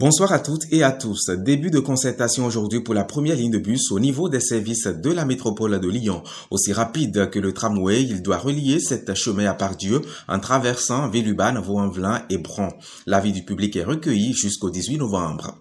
Bonsoir à toutes et à tous. Début de concertation aujourd'hui pour la première ligne de bus au niveau des services de la métropole de Lyon. Aussi rapide que le tramway, il doit relier cet chemin à Pardieu en traversant Villeurbanne, Vaux-en-Velin et Bron. L'avis du public est recueilli jusqu'au 18 novembre.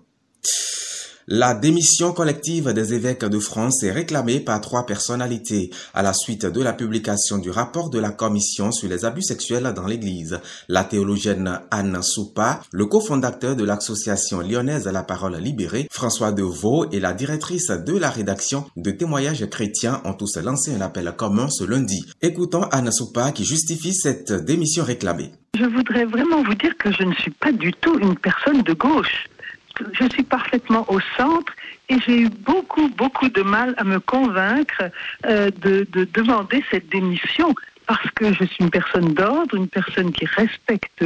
La démission collective des évêques de France est réclamée par trois personnalités à la suite de la publication du rapport de la commission sur les abus sexuels dans l'Église. La théologienne Anne Soupa, le cofondateur de l'association lyonnaise La Parole Libérée, François Deveau et la directrice de la rédaction de témoignages chrétiens ont tous lancé un appel commun ce lundi. Écoutons Anne Soupa qui justifie cette démission réclamée. Je voudrais vraiment vous dire que je ne suis pas du tout une personne de gauche je suis parfaitement au centre et j'ai eu beaucoup, beaucoup de mal à me convaincre euh, de, demander cette démission. Parce que je suis une personne d'ordre, une personne qui respecte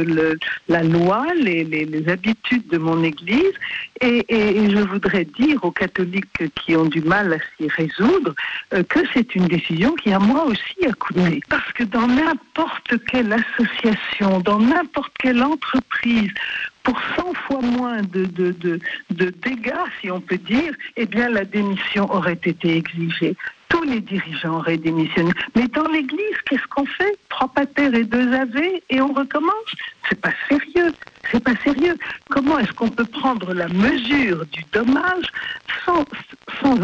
la loi, les, habitudes de mon Église, et, je voudrais dire aux catholiques qui ont du mal à s'y résoudre euh, que c'est une décision qui a moi aussi à coûté. Parce que dans n'importe quelle association, dans n'importe quelle entreprise, pour 100 fois moins de, dégâts, si on peut dire, eh bien la démission aurait été exigée. Tous les dirigeants auraient démissionné. Mais dans l'Église, qu'est-ce qu'on fait? Trois patères et deux avés et on recommence? C'est pas sérieux. C'est pas sérieux. Comment est-ce qu'on peut prendre la mesure du dommage sans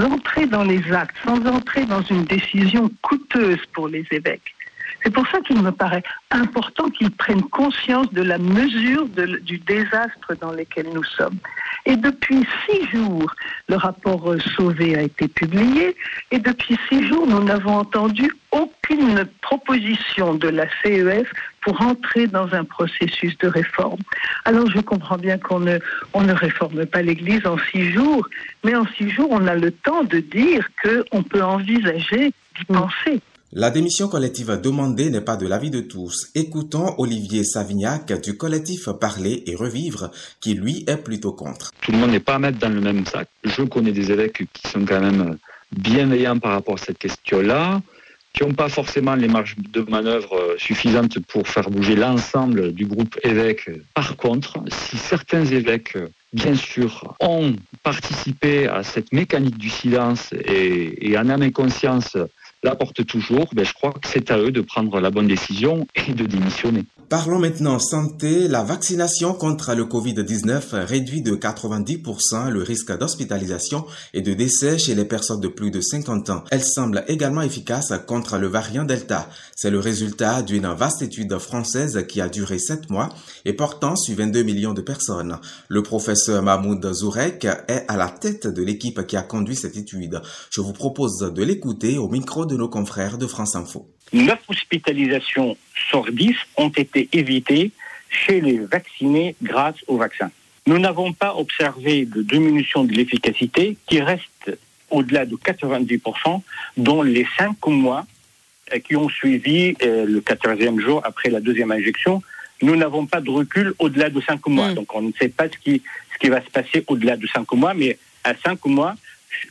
entrer dans les actes, sans entrer dans une décision coûteuse pour les évêques? C'est pour ça qu'il me paraît important qu'ils prennent conscience de la mesure du désastre dans lequel nous sommes. Et depuis six jours, le rapport Sauvé a été publié, et depuis six jours, nous n'avons entendu aucune proposition de la CEF pour entrer dans un processus de réforme. Alors je comprends bien qu'on ne, ne réforme pas l'Église en six jours, mais en six jours, on a le temps de dire qu'on peut envisager d'y penser. La démission collective demandée n'est pas de l'avis de tous. Écoutons Olivier Savignac du collectif Parler et Revivre, qui lui est plutôt contre. Tout le monde n'est pas à mettre dans le même sac. Je connais des évêques qui sont quand même bienveillants par rapport à cette question-là, qui n'ont pas forcément les marges de manœuvre suffisantes pour faire bouger l'ensemble du groupe évêque. Par contre, si certains évêques bien sûr, ont participé à cette mécanique du silence et, en âme conscience l'apportent toujours, ben, je crois que c'est à eux de prendre la bonne décision et de démissionner. Parlons maintenant santé. La vaccination contre le Covid-19 réduit de 90% le risque d'hospitalisation et de décès chez les personnes de plus de 50 ans. Elle semble également efficace contre le variant Delta. C'est le résultat d'une vaste étude française qui a duré 7 mois et portant sur 22 millions de personnes. Le professeur Mahmoud Zourek est à la tête de l'équipe qui a conduit cette étude. Je vous propose de l'écouter au micro de nos confrères de France Info. 9 hospitalisations sur 10 ont été évitées chez les vaccinés grâce au vaccin. Nous n'avons pas observé de diminution de l'efficacité qui reste au-delà de 90% dans les 5 mois euh, qui ont suivi euh, le 14e jour après la deuxième injection. Nous n'avons pas de recul au-delà de 5 mois. Mm. Donc on ne sait pas ce qui, ce qui va se passer au-delà de 5 mois, mais à 5 mois,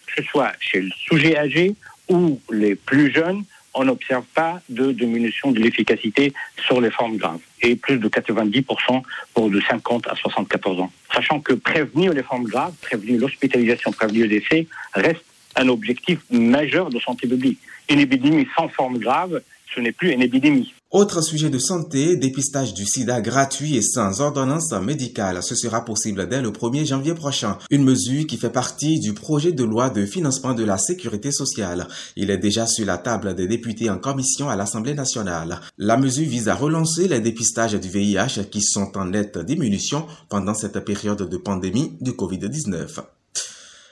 que ce soit chez le sujet âgé ou les plus jeunes, on n'observe pas de diminution de l'efficacité sur les formes graves et plus de 90% pour de 50 à 74 ans. Sachant que prévenir les formes graves, prévenir l'hospitalisation, prévenir le décès reste un objectif majeur de santé publique. Une épidémie sans forme grave, ce n'est plus une épidémie. Autre sujet de santé, dépistage du sida gratuit et sans ordonnance médicale. Ce sera possible dès le 1er janvier prochain. Une mesure qui fait partie du projet de loi de financement de la sécurité sociale. Il est déjà sur la table des députés en commission à l'Assemblée nationale. La mesure vise à relancer les dépistages du VIH qui sont en nette diminution pendant cette période de pandémie du Covid-19.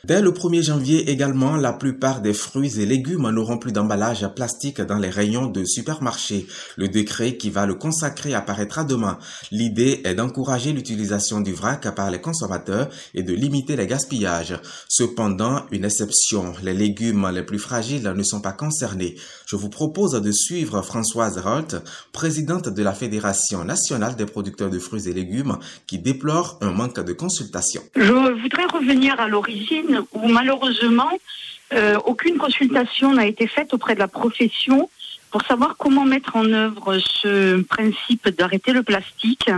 Dès le 1er janvier également, la plupart des fruits et légumes n'auront plus d'emballage plastique dans les rayons de supermarchés. Le décret qui va le consacrer apparaîtra demain. L'idée est d'encourager l'utilisation du vrac par les consommateurs et de limiter les gaspillages. Cependant, une exception, les légumes les plus fragiles ne sont pas concernés. Je vous propose de suivre Françoise Rolt, présidente de la Fédération nationale des producteurs de fruits et légumes, qui déplore un manque de consultation. Je voudrais revenir à l'origine où malheureusement euh, aucune consultation n'a été faite auprès de la profession pour savoir comment mettre en œuvre ce principe d'arrêter le plastique.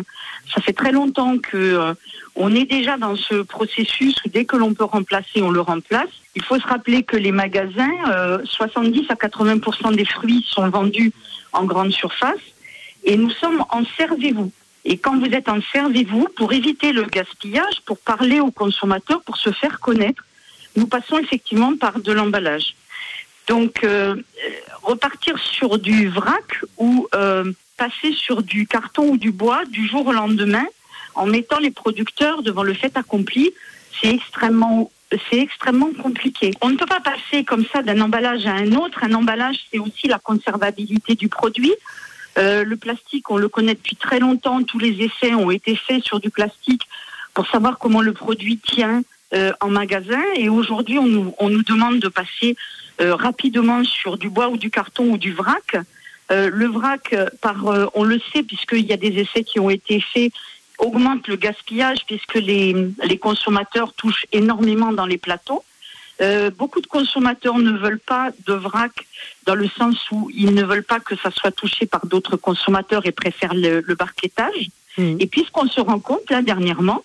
Ça fait très longtemps que euh, On est déjà dans ce processus où dès que l'on peut remplacer, on le remplace. Il faut se rappeler que les magasins, 70 à 80% des fruits sont vendus en grande surface et nous sommes en servez-vous. Et quand vous êtes en servez-vous, pour éviter le gaspillage, pour parler aux consommateurs, pour se faire connaître, nous passons effectivement par de l'emballage. Donc, euh, repartir sur du vrac ou euh, passer sur du carton ou du bois du jour au lendemain, en mettant les producteurs devant le fait accompli, c'est extrêmement c'est extrêmement compliqué. On ne peut pas passer comme ça d'un emballage à un autre. Un emballage, c'est aussi la conservabilité du produit. Euh, le plastique, on le connaît depuis très longtemps. Tous les essais ont été faits sur du plastique pour savoir comment le produit tient euh, en magasin. Et aujourd'hui, on nous, on nous demande de passer euh, rapidement sur du bois ou du carton ou du vrac. le vrac, par, on le sait puisqu'il y a des essais qui ont été faits, augmente le gaspillage puisque les, les consommateurs touchent énormément dans les plateaux. Euh, beaucoup de consommateurs ne veulent pas de vrac dans le sens où ils ne veulent pas que ça soit touché par d'autres consommateurs et préfèrent le, le barquettage. Mmh. Et puisqu'on se rend compte là dernièrement,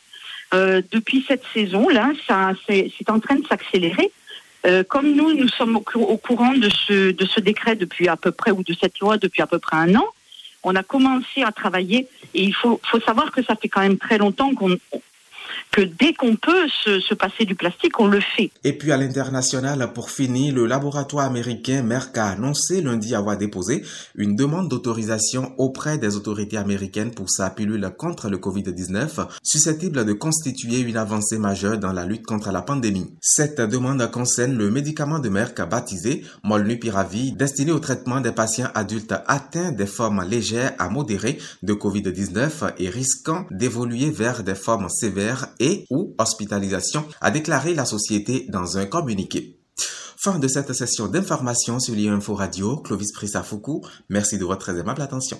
euh, depuis cette saison là, ça c'est en train de s'accélérer. Euh, comme nous, nous sommes au, au, courant de ce, de ce décret depuis à peu près, ou de cette loi depuis à peu près un an, on a commencé à travailler et il faut, faut savoir que ça fait quand même très longtemps qu'on que dès qu'on peut se, passer du plastique, on le fait. Et puis à l'international, pour finir, le laboratoire américain Merck a annoncé lundi avoir déposé une demande d'autorisation auprès des autorités américaines pour sa pilule contre le Covid-19, susceptible de constituer une avancée majeure dans la lutte contre la pandémie. Cette demande concerne le médicament de Merck baptisé Molnupiravir, destiné au traitement des patients adultes atteints des formes légères à modérées de Covid-19 et risquant d'évoluer vers des formes sévères et ou hospitalisation, a déclaré la société dans un communiqué. Fin de cette session d'information sur l'INFO Radio. Clovis Prissa Merci de votre très aimable attention.